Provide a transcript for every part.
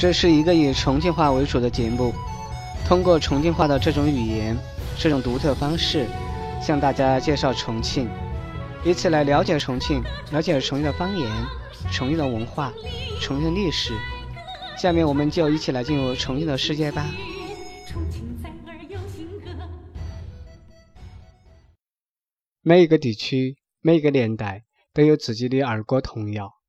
这是一个以重庆话为主的节目，通过重庆话的这种语言、这种独特方式，向大家介绍重庆，以此来了解重庆，了解重庆的方言、重庆的文化、重庆的历史。下面我们就一起来进入重庆的世界吧。每一个地区、每一个年代都有自己的儿歌童谣。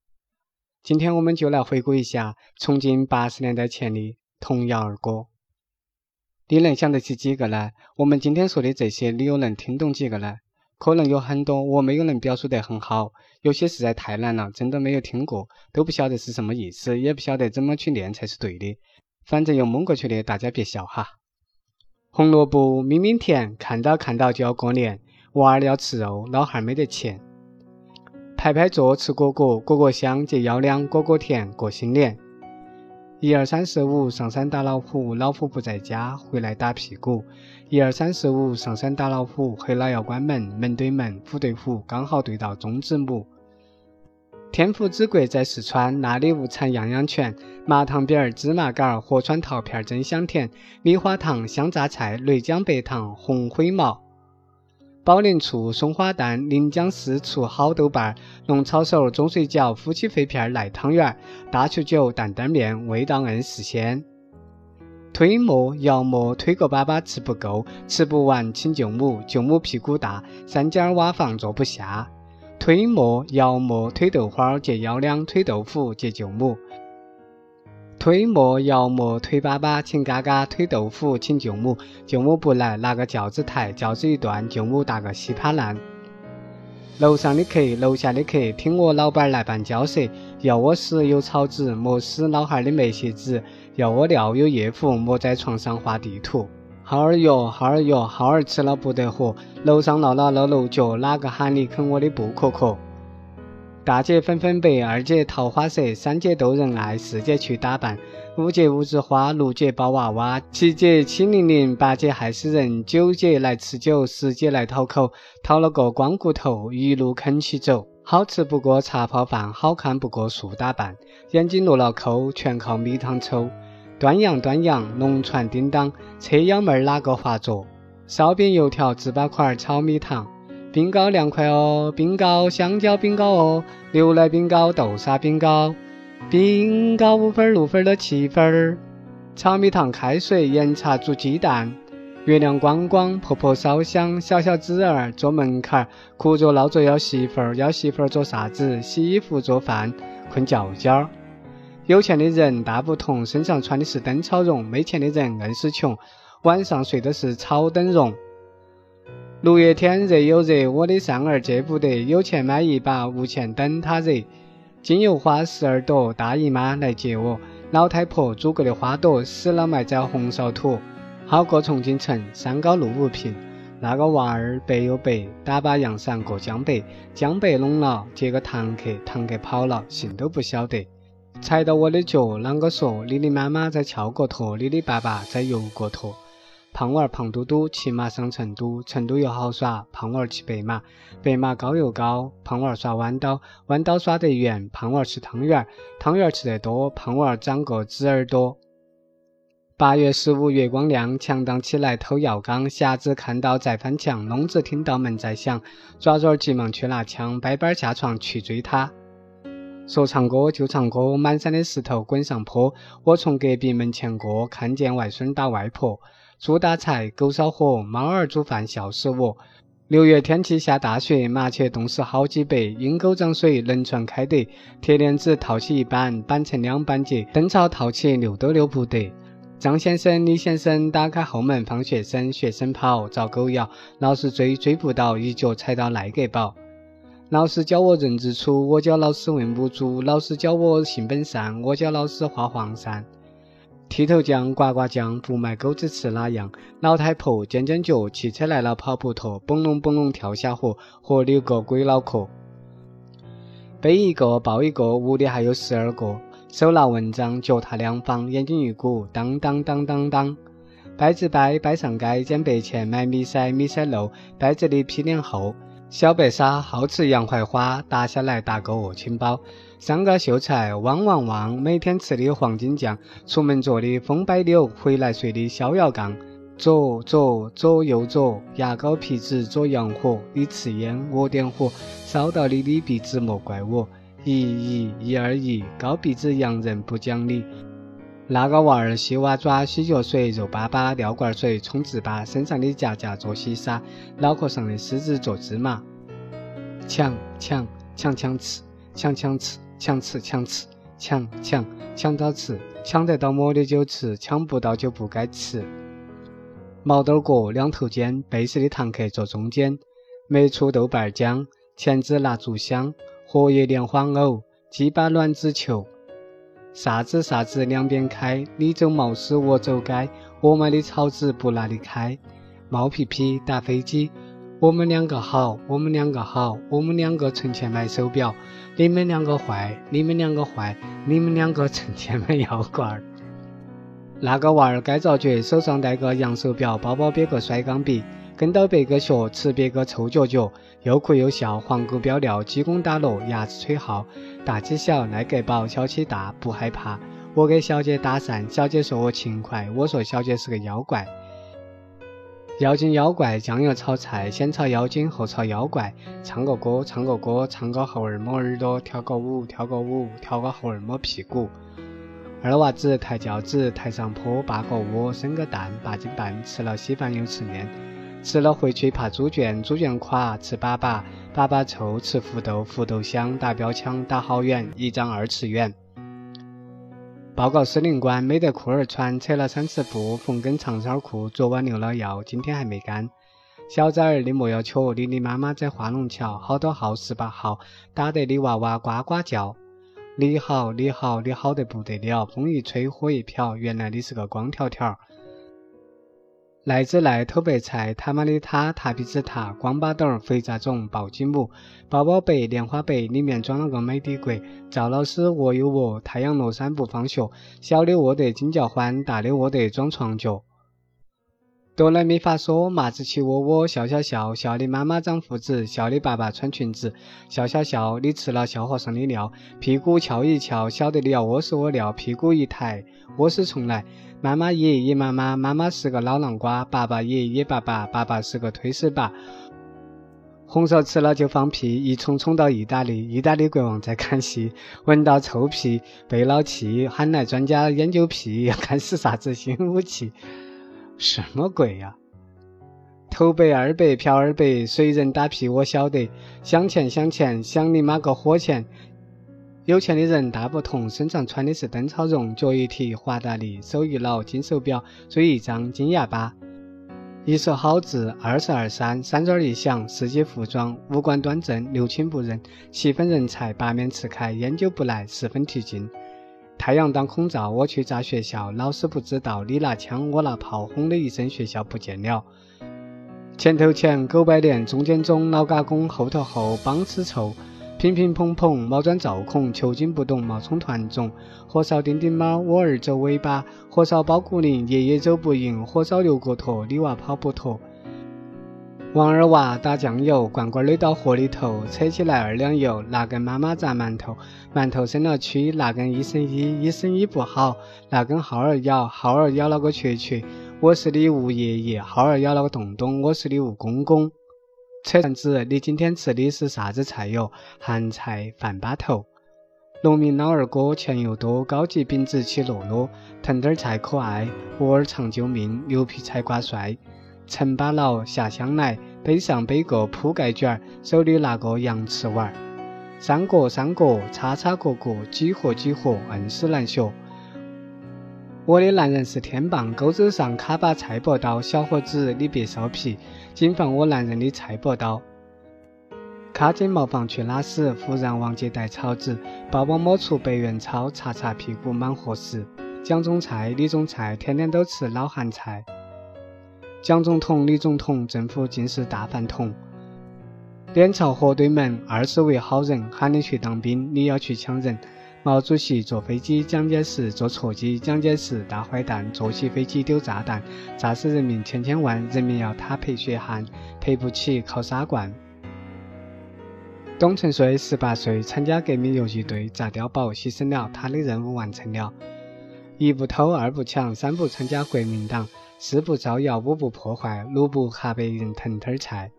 今天我们就来回顾一下从近八十年代前的童谣儿歌。你能想得起几个呢？我们今天说的这些，你又能听懂几个呢？可能有很多我没有能表述得很好，有些实在太难了，真的没有听过，都不晓得是什么意思，也不晓得怎么去念才是对的。反正又蒙过去的，大家别笑哈。红萝卜明明甜，看到看到就要过年。娃儿要吃肉，老汉儿没得钱。排排坐，吃果果，果果香，结腰凉，果果甜，过新年。一二三四五，上山打老虎，老虎不在家，回来打屁股。一二三四五，上山打老虎，黑了要关门，门对门，虎对虎，刚好对到中指母。天府之国在四川，那里物产样样全，麻糖饼儿、芝麻杆儿、合川桃片儿真香甜，米花糖、香榨菜、雷江白糖、红灰毛。宝莲醋、松花蛋、临江丝醋、好豆瓣、龙抄手、中水饺、夫妻肺片、赖汤圆、大球酒、担担面，味道硬是鲜。推磨、摇磨，推个粑粑吃不够，吃不完请舅母，舅母屁股大，三间瓦房坐不下。推磨、摇磨，推豆花儿接幺娘，推豆腐接舅母。推磨摇磨推粑粑，请嘎嘎推豆腐，请舅母。舅母不来，拿个轿子抬，轿子一断，舅母打个稀巴烂。楼上的客，楼下的客，听我老板来办交涉。要我死有草纸，莫撕老汉的梅鞋子。要我尿有夜壶，莫在床上画地图。耗儿哟，耗儿哟，耗儿吃了不得活。楼上闹了闹楼脚，哪个喊你啃我的布壳壳？大姐粉粉白，二姐桃花色，三姐逗人爱，四姐去打扮，五姐五枝花，六姐抱娃娃，七姐七零零，八姐害死人，九姐来吃酒，十姐来讨口，讨了个光骨头，一路啃起走。好吃不过茶泡饭，好看不过素打扮，眼睛落了扣，全靠蜜糖抽。端阳端阳，龙船叮当，车秧妹儿哪个划着？烧饼油条，糍粑块，炒米糖。冰糕凉快哦，冰糕香蕉冰糕哦，牛奶冰糕豆沙冰糕，冰糕五分六分的七分儿，炒米糖开水盐茶煮鸡蛋，月亮光光婆婆烧香，小小子儿坐门槛儿，哭着闹着要媳妇儿，要媳妇儿做啥子？洗衣服做饭困觉觉。有钱的人大不同，身上穿的是灯草绒；没钱的人硬是穷，晚上睡的是草灯绒。六月天热又热，我的扇儿借不得，有钱买一把，无钱等他热。金油花十二朵，大姨妈来接我。老太婆祖国的花朵，死了埋在红烧土。好过重庆城，山高路不平。那个娃儿白又白，打把阳伞过江北。江北弄了，接个堂客，堂客跑了，信都不晓得。踩到我的脚，啷个说？你的妈妈在翘过驼，你的爸爸在游过驼。胖娃儿胖嘟嘟，骑马上成都，成都又好耍。胖娃儿骑白马，白马高又高。胖娃儿耍弯刀，弯刀耍得圆。胖娃儿吃汤圆儿，汤圆儿吃得多。胖娃儿长个子耳朵。八月十五月光亮，强盗起来偷药缸。瞎子看到在翻墙，聋子听到门在响。爪爪急忙去拿枪，掰掰下床去追他。说唱歌就唱歌，满山的石头滚上坡。我从隔壁门前过，看见外孙打外婆。猪打柴，狗烧火，猫儿煮饭笑死我。六月天气下大雪，麻雀冻死好几百。阴沟涨水，轮船开得。铁链子套起一板，板成两半截。灯草套起，溜都溜不得。张先生、李先生打开后门放学生，学生跑遭狗咬，老师追追不到，一脚踩到赖格宝。老师教我认字粗，我教老师文武足。老师教我性本善，我教老师画黄鳝。剃头匠、刮刮匠，不卖钩子吃哪样？老太婆尖尖脚，汽车来了跑不脱，嘣隆嘣隆跳下河，河里有个鬼脑壳。背一个抱一个，屋里还有十二个。手拿文章，脚踏两方，眼睛一鼓，当当当当当。掰子掰，掰上街，捡白钱买米筛，米筛漏，掰子的皮脸厚。小白鲨好吃洋槐花，打下来打个恶清包。三个秀才汪汪汪，每天吃的黄金酱，出门坐的风摆柳，回来睡的逍遥杠。左左左右左，牙膏皮子左洋火。你吃烟，我点火，烧到你的鼻子莫怪我。一一一二一，高鼻子洋人不讲理。那个娃儿洗娃爪，洗脚水肉粑粑，尿罐水冲糍粑，身上的夹夹做西沙，脑壳上的狮子做芝麻。抢抢抢抢吃，抢抢吃，抢吃抢吃，抢抢抢到吃，抢得到么的就吃，抢不到就不该吃。毛豆角两头尖，背时的堂客坐中间。没出豆瓣浆，钳子拿竹香，荷叶莲花藕，鸡巴卵子球。啥子啥子两边开，你走毛丝我走街，我买的草纸不哪里开。毛皮皮打飞机，我们两个好，我们两个好，我们两个存钱买手表。你们两个坏，你们两个坏，你们两个存钱买腰罐。那个娃儿该遭绝，手上戴个洋手表，包包别个甩钢笔，跟到别个学，吃别个臭脚脚。又哭又笑，黄狗飙尿，鸡公打锣，牙齿吹号，大欺小，赖格宝，小欺大，不害怕。我给小姐打伞，小姐说我勤快，我说小姐是个妖怪。妖精妖怪，酱油炒菜，先炒妖精后炒妖怪。唱个歌，唱个歌，唱个猴儿摸耳朵，跳个舞，跳个舞，跳个猴儿摸屁股。二娃子抬轿子，抬上坡，八个窝，生个蛋，八斤半，吃了稀饭又吃面。吃了回去怕猪圈，猪圈垮；吃粑粑，粑粑臭；吃胡豆，胡豆香。打标枪打好远，一张二次元。报告司令官，没得裤儿穿，扯了三次布，缝根长衫裤。昨晚留了药，今天还没干。小崽儿，你莫要瞧，你的妈妈在化龙桥，好多号十八号，打得你娃娃呱呱叫。你好，你好，你好得不得了，风一吹，火一飘，原来你是个光条条。来子来偷白菜，他妈的他，塌鼻子塌，光巴豆，肥杂种，抱鸡母，包包白，莲花白，里面装了个美的国。赵老师，我有我，太阳落山不放学，小的卧得惊叫欢，大的卧得装床脚。哆来咪发嗦，麻子起窝窝，笑笑笑，笑你妈妈长胡子，笑你爸爸穿裙子，笑笑笑，你吃了笑和尚的尿，屁股翘一翘，晓得你要屙屎屙尿，屁股一抬，屙屎重来。妈妈爷爷妈妈，妈妈是个老南瓜；爸爸爷爷爸爸，爸爸是个推屎把。红烧吃了就放屁，一冲冲到意大利，意大利国王在看戏，闻到臭屁，背了气，喊来专家研究屁，看是啥子新武器？什么鬼呀？头白二百，票二百，谁人打屁我晓得。想钱想钱，想你妈个火钱！有钱的人大不同，身上穿的是灯草绒，脚一提华达利，手一挠金手表，嘴一张金牙巴。一手好字，二十二三，三转一响，四季服装，五官端正，六亲不认，七分人才，八面吃开，烟酒不来，十分提劲。太阳当空照，我去炸学校，老师不知道，你拿枪，我拿炮，轰的一声，学校不见了。前头前，狗摆脸，中间中，老嘎公，后头后，帮吃臭。乒乒乓乓，猫钻灶孔，球筋不懂，冒充团种。火烧丁丁猫，我儿走尾巴；火烧包谷林，爷爷走不赢；火烧六个坨，你娃跑不脱。王二娃打酱油，罐罐垒到河里头，扯起来二两油，拿根妈妈炸馒头，馒头生了蛆，拿根医生医，医生医不好，拿根耗儿咬，耗儿咬了个雀雀。我是你吴爷爷，耗儿咬了个洞洞，我是你吴公公。扯扇子，你今天吃的是啥子菜哟？咸菜饭巴头。农民老二哥钱又多，高级饼子起落落。腾点菜可爱，鹅儿长救命，牛皮菜挂帅。陈巴老下乡来，背上背个铺盖卷儿，手里拿个羊翅碗儿。三个三个，叉叉角角，几何几何，硬是难学。我的男人是天棒，钩子上卡把菜脯刀。小伙子，你别臊皮，谨防我男人的菜脯刀。卡进茅房去拉屎，忽然忘记带草纸，包包摸出百元钞，擦擦屁股蛮合适。蒋总菜，李总菜，天天都吃老咸菜。蒋总统，李总统，政府尽是大饭桶。脸朝河对门，二十位好人，喊你去当兵，你要去抢人。毛主席坐飞机，蒋介石坐错机，蒋介石大坏蛋，坐起飞机丢炸弹，炸死人民千千万，人民要他赔血汗，赔不起靠撒罐。董承瑞十八岁参加革命游击队，炸碉堡，牺牲了，他的任务完成了。一不偷，二不抢，三不参加国民党，四不造谣，五不破坏，六不吓别人腾摊菜。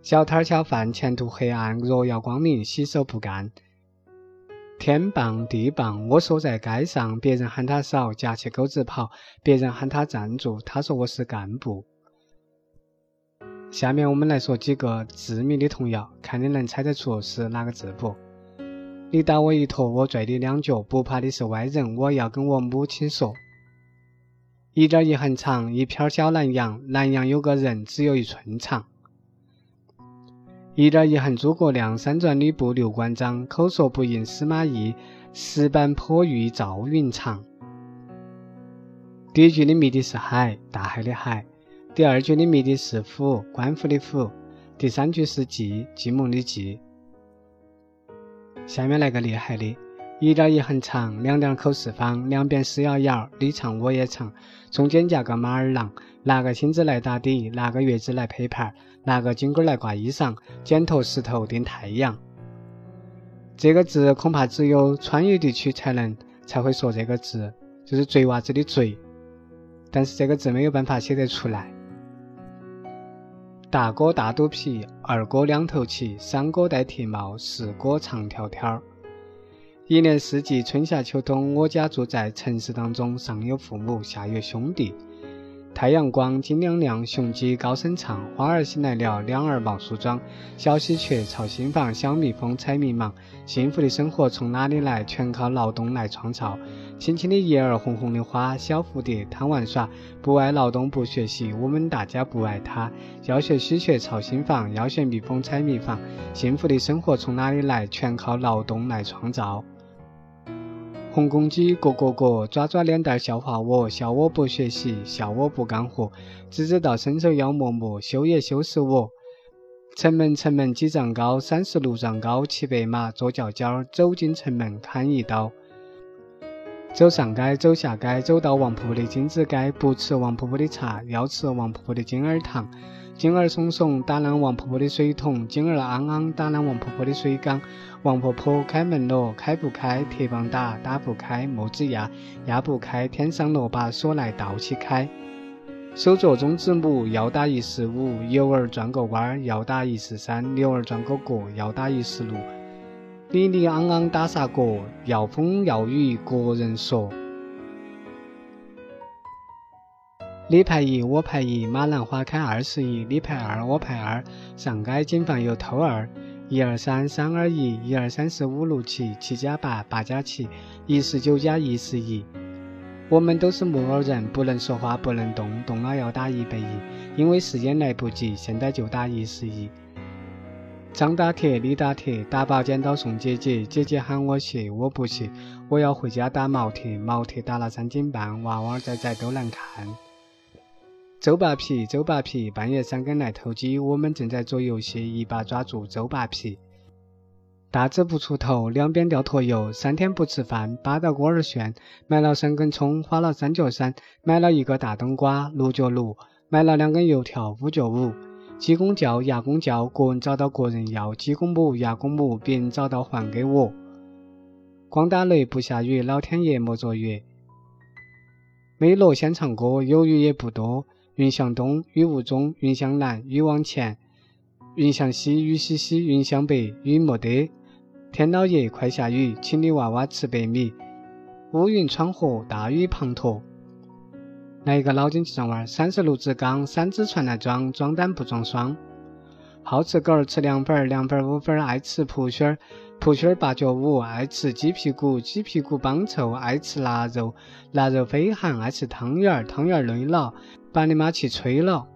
小摊小贩前途黑暗，若要光明，洗手不干。天棒地棒，我说在街上，别人喊他少，夹起钩子跑；别人喊他站住，他说我是干部。下面我们来说几个致命的童谣，看你能猜得出是哪个字不？你打我一坨，我拽你两脚，不怕你是外人，我要跟我母亲说。一点一横长，一片小南洋，南洋有个人，只有一寸长。一点一横诸葛亮，三转吕布刘关张，口说不赢司马懿，石板坡遇赵云长。第一句的谜底是海，大海的海。第二句的谜底是虎，官府的虎。第三句是计，计谋的计。下面来个厉害的：一点一横长，两点口四方，两边是咬咬，你长我也长，中间夹个马儿郎。拿个星子来打底，拿个月子来配盘，拿个金龟来挂衣裳，剪头石头顶太阳。这个字恐怕只有川渝地区才能才会说这个字，就是贼娃子的贼。但是这个字没有办法写得出来。大哥大肚皮，二哥两头齐，三哥戴铁帽，四哥长条条。一年四季，春夏秋冬，我家住在城市当中，上有父母，下有兄弟。太阳光，金亮亮，雄鸡高声唱，花儿醒来了，两儿冒梳妆，小喜鹊朝新房，小蜜蜂采蜜忙。幸福的生活从哪里来？全靠劳动来创造。青青的叶儿，红红的花，小蝴蝶贪玩耍，不爱劳动不学习，我们大家不爱他。要学喜鹊朝新房，要学蜜蜂采蜜房。幸福的生活从哪里来？全靠劳动来创造。红公鸡咯咯咯，抓抓脸蛋笑话我，笑我不学习，笑我不干活，只知道伸手要馍馍，羞也羞死我。城门城门几丈高，三十六丈高，骑白马坐轿轿，走进城门砍一刀。走上街，走下街，走到王婆婆的金子街，不吃王婆婆的茶，要吃王婆婆的金耳糖。金儿松松打烂王婆婆的水桶，金儿昂昂打烂王婆婆的水缸。王婆婆开门咯，开不开，铁棒打，打不开，木子压，压不开，天上落把锁来倒起开。手镯中指母，要打一十五，油儿转个弯儿，要打一十三，牛儿转个角，要打一十六。里里昂昂打啥角？要风要雨个人说。你排一，我排一，马兰花开二十一。你排二，我排二。上街谨防有偷二。一二三，三二一，一二三四五六七，七加八，八加七，一十九加一十一。我们都是木偶人，不能说话，不能动，动了要打一百一。因为时间来不及，现在就打一十一。张打铁，李打铁，打把剪刀送姐姐，姐姐喊我去，我不去，我要回家打毛铁，毛铁打了三斤半，娃娃仔仔都难看。周扒皮，周扒皮，半夜三更来偷鸡。我们正在做游戏，一把抓住周扒皮。大字不出头，两边掉坨油。三天不吃饭，扒到锅儿炫。买了三根葱，花了三角三。买了一个大冬瓜，六角六。买了两根油条，五角五。鸡公叫，鸭公叫，个人找到个人要。鸡公母，鸭公母，别人找到还给我。光打雷不下雨，老天爷莫作月。美罗先唱歌，有雨也不多。云向东，雨雾中；云向南，雨往前；云向西，雨淅淅；云向北，雨没得。天老爷，快下雨，请你娃娃吃白米。乌云穿河，大雨滂沱。来一个脑筋急转弯：三十六支钢，三只船来装，装单不装双。好吃狗儿吃凉粉儿，凉粉儿五分儿；爱吃蒲熏儿，蒲熏儿八角五；爱吃鸡屁股，鸡屁股帮臭；爱吃腊肉，腊肉飞寒；爱吃汤圆儿，汤圆儿累了。把你妈气吹了！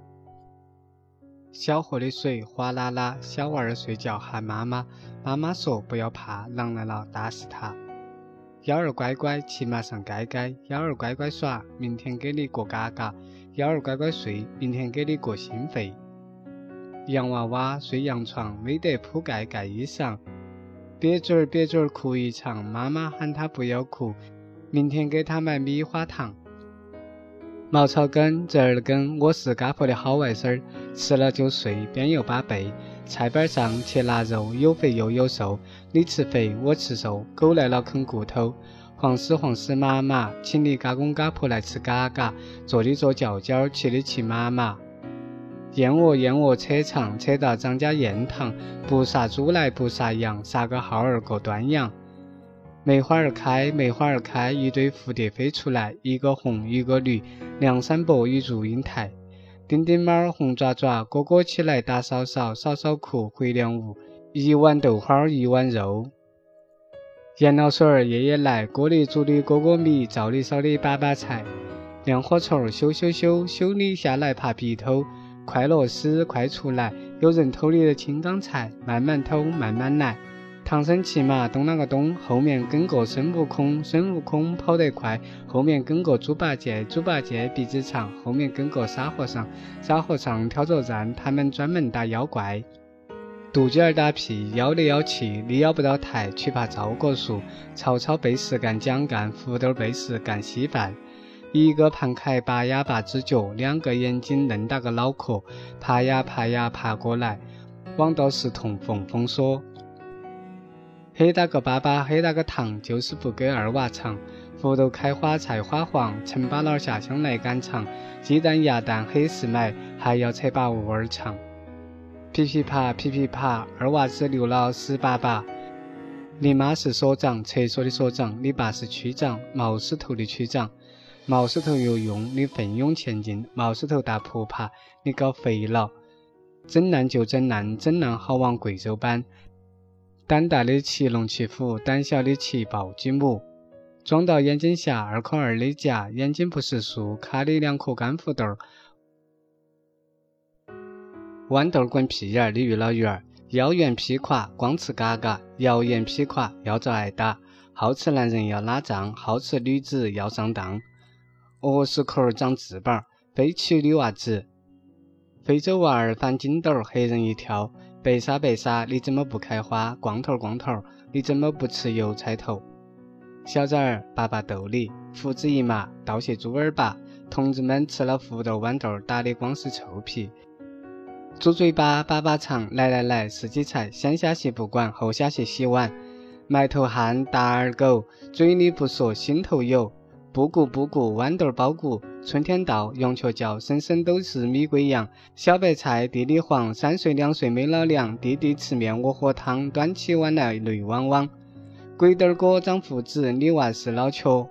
小河的水哗啦啦，小娃儿睡觉喊妈妈，妈妈说不要怕，狼来了打死他。幺儿乖乖骑马上街街，幺儿乖乖耍，明天给你过嘎嘎；幺儿乖乖睡，明天给你过心肺。洋娃娃睡洋床，没得铺盖盖衣裳，瘪嘴儿瘪嘴儿哭一场，妈妈喊他不要哭，明天给他买米花糖。茅草根，折耳根，我是嘎婆的好外甥儿，吃了就睡，边又把背，菜板上切腊肉，有肥又有瘦，你吃肥，我吃瘦，狗来了啃骨头。黄丝黄丝妈妈，请你嘎公嘎婆来吃嘎嘎，坐的坐脚脚，骑的骑马马。燕窝燕窝扯长，扯到张家燕塘，不杀猪来不杀羊，杀个耗儿过端阳。梅花儿开，梅花儿开，一对蝴蝶飞出来，一个红，一个绿，梁山伯与祝英台。丁丁猫儿红爪爪，哥哥起来打嫂嫂，嫂嫂哭回凉屋。一碗豆花一碗肉。盐老水儿爷爷来，锅里煮的锅锅米，灶里烧的粑粑菜。亮火虫儿咻咻咻，咻你下来爬鼻头。快乐丝快出来，有人偷你的青冈菜，慢慢偷慢慢来。唐僧骑马东啷个东，后面跟个孙悟空，孙悟空跑得快，后面跟个猪八戒，猪八戒鼻子长，后面跟个沙和尚，沙和尚挑着担，他们专门打妖怪。杜鹃儿打屁，妖里妖气，你咬不到台，却怕遭过树。曹操背时干蒋干，胡豆背时干稀饭。一个盘凯拔呀八只脚，两个眼睛瞪大个脑壳，爬呀爬呀爬过来，往到是同缝缝锁。黑大个粑粑，黑大个糖，就是不给二娃尝。胡豆开花菜花黄，陈巴老下乡来赶场。鸡蛋鸭蛋黑是买，还要扯把窝儿尝。噼噼啪，噼噼啪，二娃子留了十八把。你妈是所长，厕所的所长；你爸是区长，毛石头的区长。毛石头游泳，你奋勇前进；毛石头打扑爬，你搞肥佬。整难就整难，整难好往贵州搬。胆大的骑龙骑虎，胆小的骑暴击母。装到眼睛下，二颗二的夹，眼睛不识数，卡的两颗干胡豆。豌豆滚屁眼儿，鲤鱼老鱼儿。腰圆劈垮，光吃嘎嘎；腰圆劈垮，要遭挨打。好吃男人要拉账，好吃女子要上当。鹅屎壳儿长翅膀，飞起女娃子。非洲娃儿翻筋斗，黑人一跳。白沙白沙，你怎么不开花？光头光头，你怎么不吃油菜头？小崽儿，爸爸逗你。胡子一麻，倒些猪耳巴。同志们吃了胡豆豌豆，打的光是臭屁。猪嘴巴，粑粑肠，来来来，四季菜，先下去不管，后下去洗碗。埋头汉，大耳狗，嘴里不说，心头有。布谷布谷，豌豆包谷。春天到，羊雀叫，声声都是米贵阳。小白菜地里黄，三岁两岁没老娘。弟弟吃面，我喝汤，端起碗来泪汪汪。鬼灯儿哥长胡子，你娃是老瘸。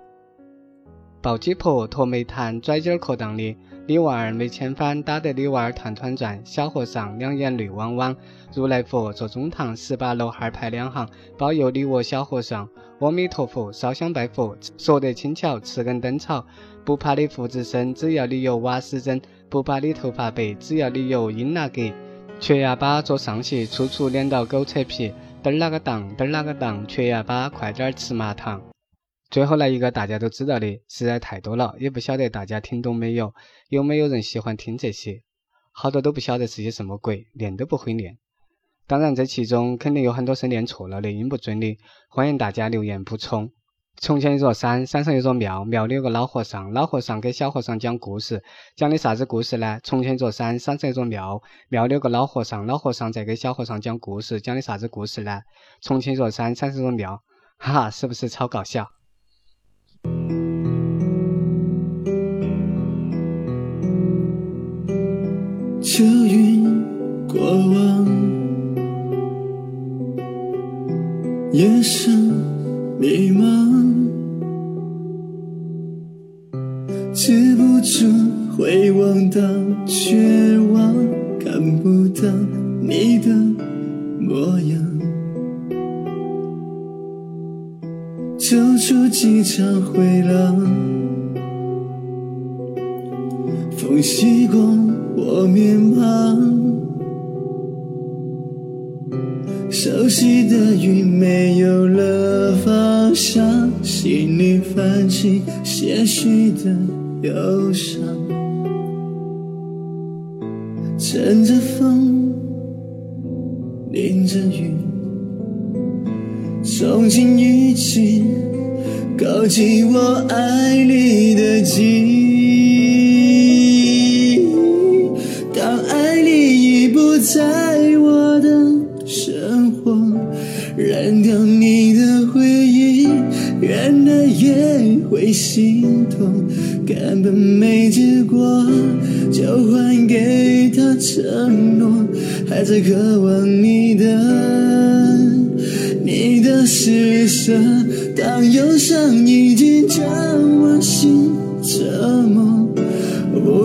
抱鸡婆，脱煤炭，拽筋儿壳当的。你娃儿没千翻，打得你娃儿团团转。小和尚两眼泪汪汪。如来佛坐中堂，十八楼二排两行，保佑你我小和尚。阿弥陀佛，烧香拜佛，说得轻巧，吃根灯草。不怕你胡子深，只要你有瓦斯针；不怕你头发白，只要你有英拿格。缺牙巴坐上席，处处撵到狗扯皮。嘚儿那个当，嘚儿那个当，缺牙巴快点儿吃麻糖。最后来一个大家都知道的，实在太多了，也不晓得大家听懂没有？有没有人喜欢听这些？好多都不晓得是些什么鬼，念都不会念。当然，这其中肯定有很多是念错了的，音不准的，欢迎大家留言补充。从前一座山，山上有座庙，庙里有个老和尚，老和尚给小和尚讲故事，讲的啥子故事呢？从前一座山，山上一座庙，庙里有个老和尚，老和尚在给小和尚讲故事，讲的啥子故事呢？从前一座山，山上一座庙，哈哈，是不是超搞笑？秋云过往，夜深迷茫，止不住回望到绝望，看不到你的模样，走出几场回廊。风洗过我面庞，熟悉的云没有了方向，心里泛起些许的忧伤。乘着风，淋着雨，从今雨季，告急我爱你的记。在我的生活扔掉你的回忆原来也会心痛根本没结果就还给他承诺还在渴望你的你的施舍当忧伤已经将我心折磨。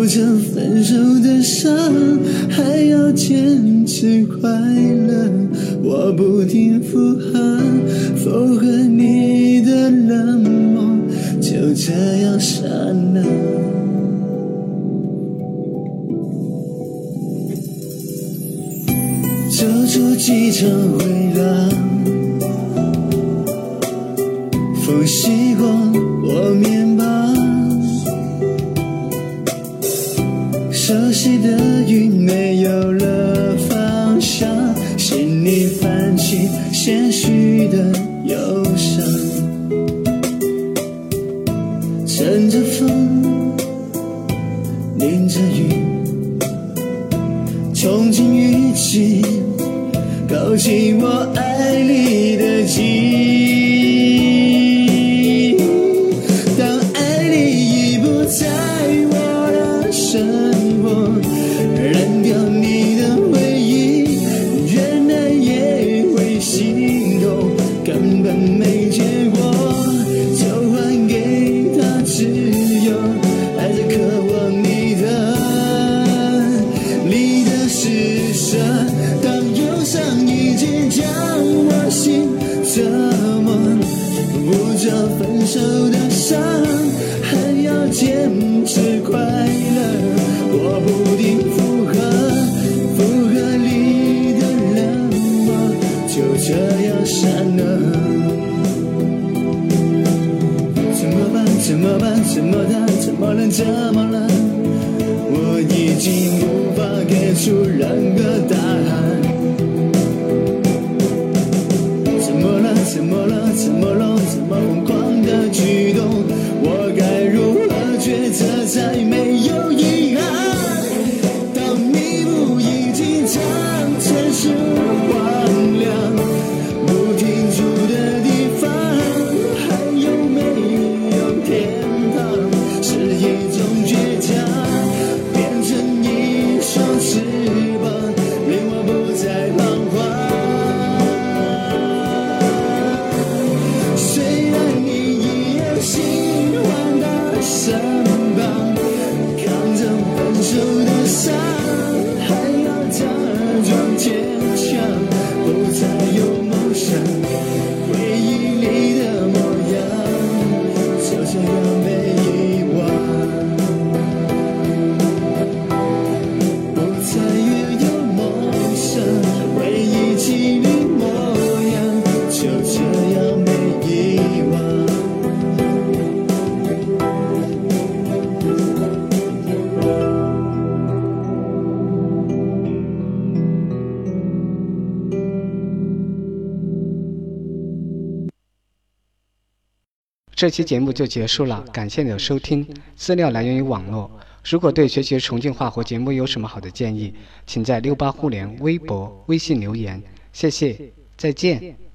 不着分手的伤，还要坚持快乐。我不停附和，附和你的冷漠，就这样散了。走出机场回廊，风洗过我面庞，熟悉的云没有了方向，心里泛起些许的忧伤，乘着风，淋着雨。憧憬雨季，勾起我爱你的记忆。这期节目就结束了，感谢你的收听。资料来源于网络。如果对学习重庆话或节目有什么好的建议，请在六八互联微博、微信留言。谢谢，再见。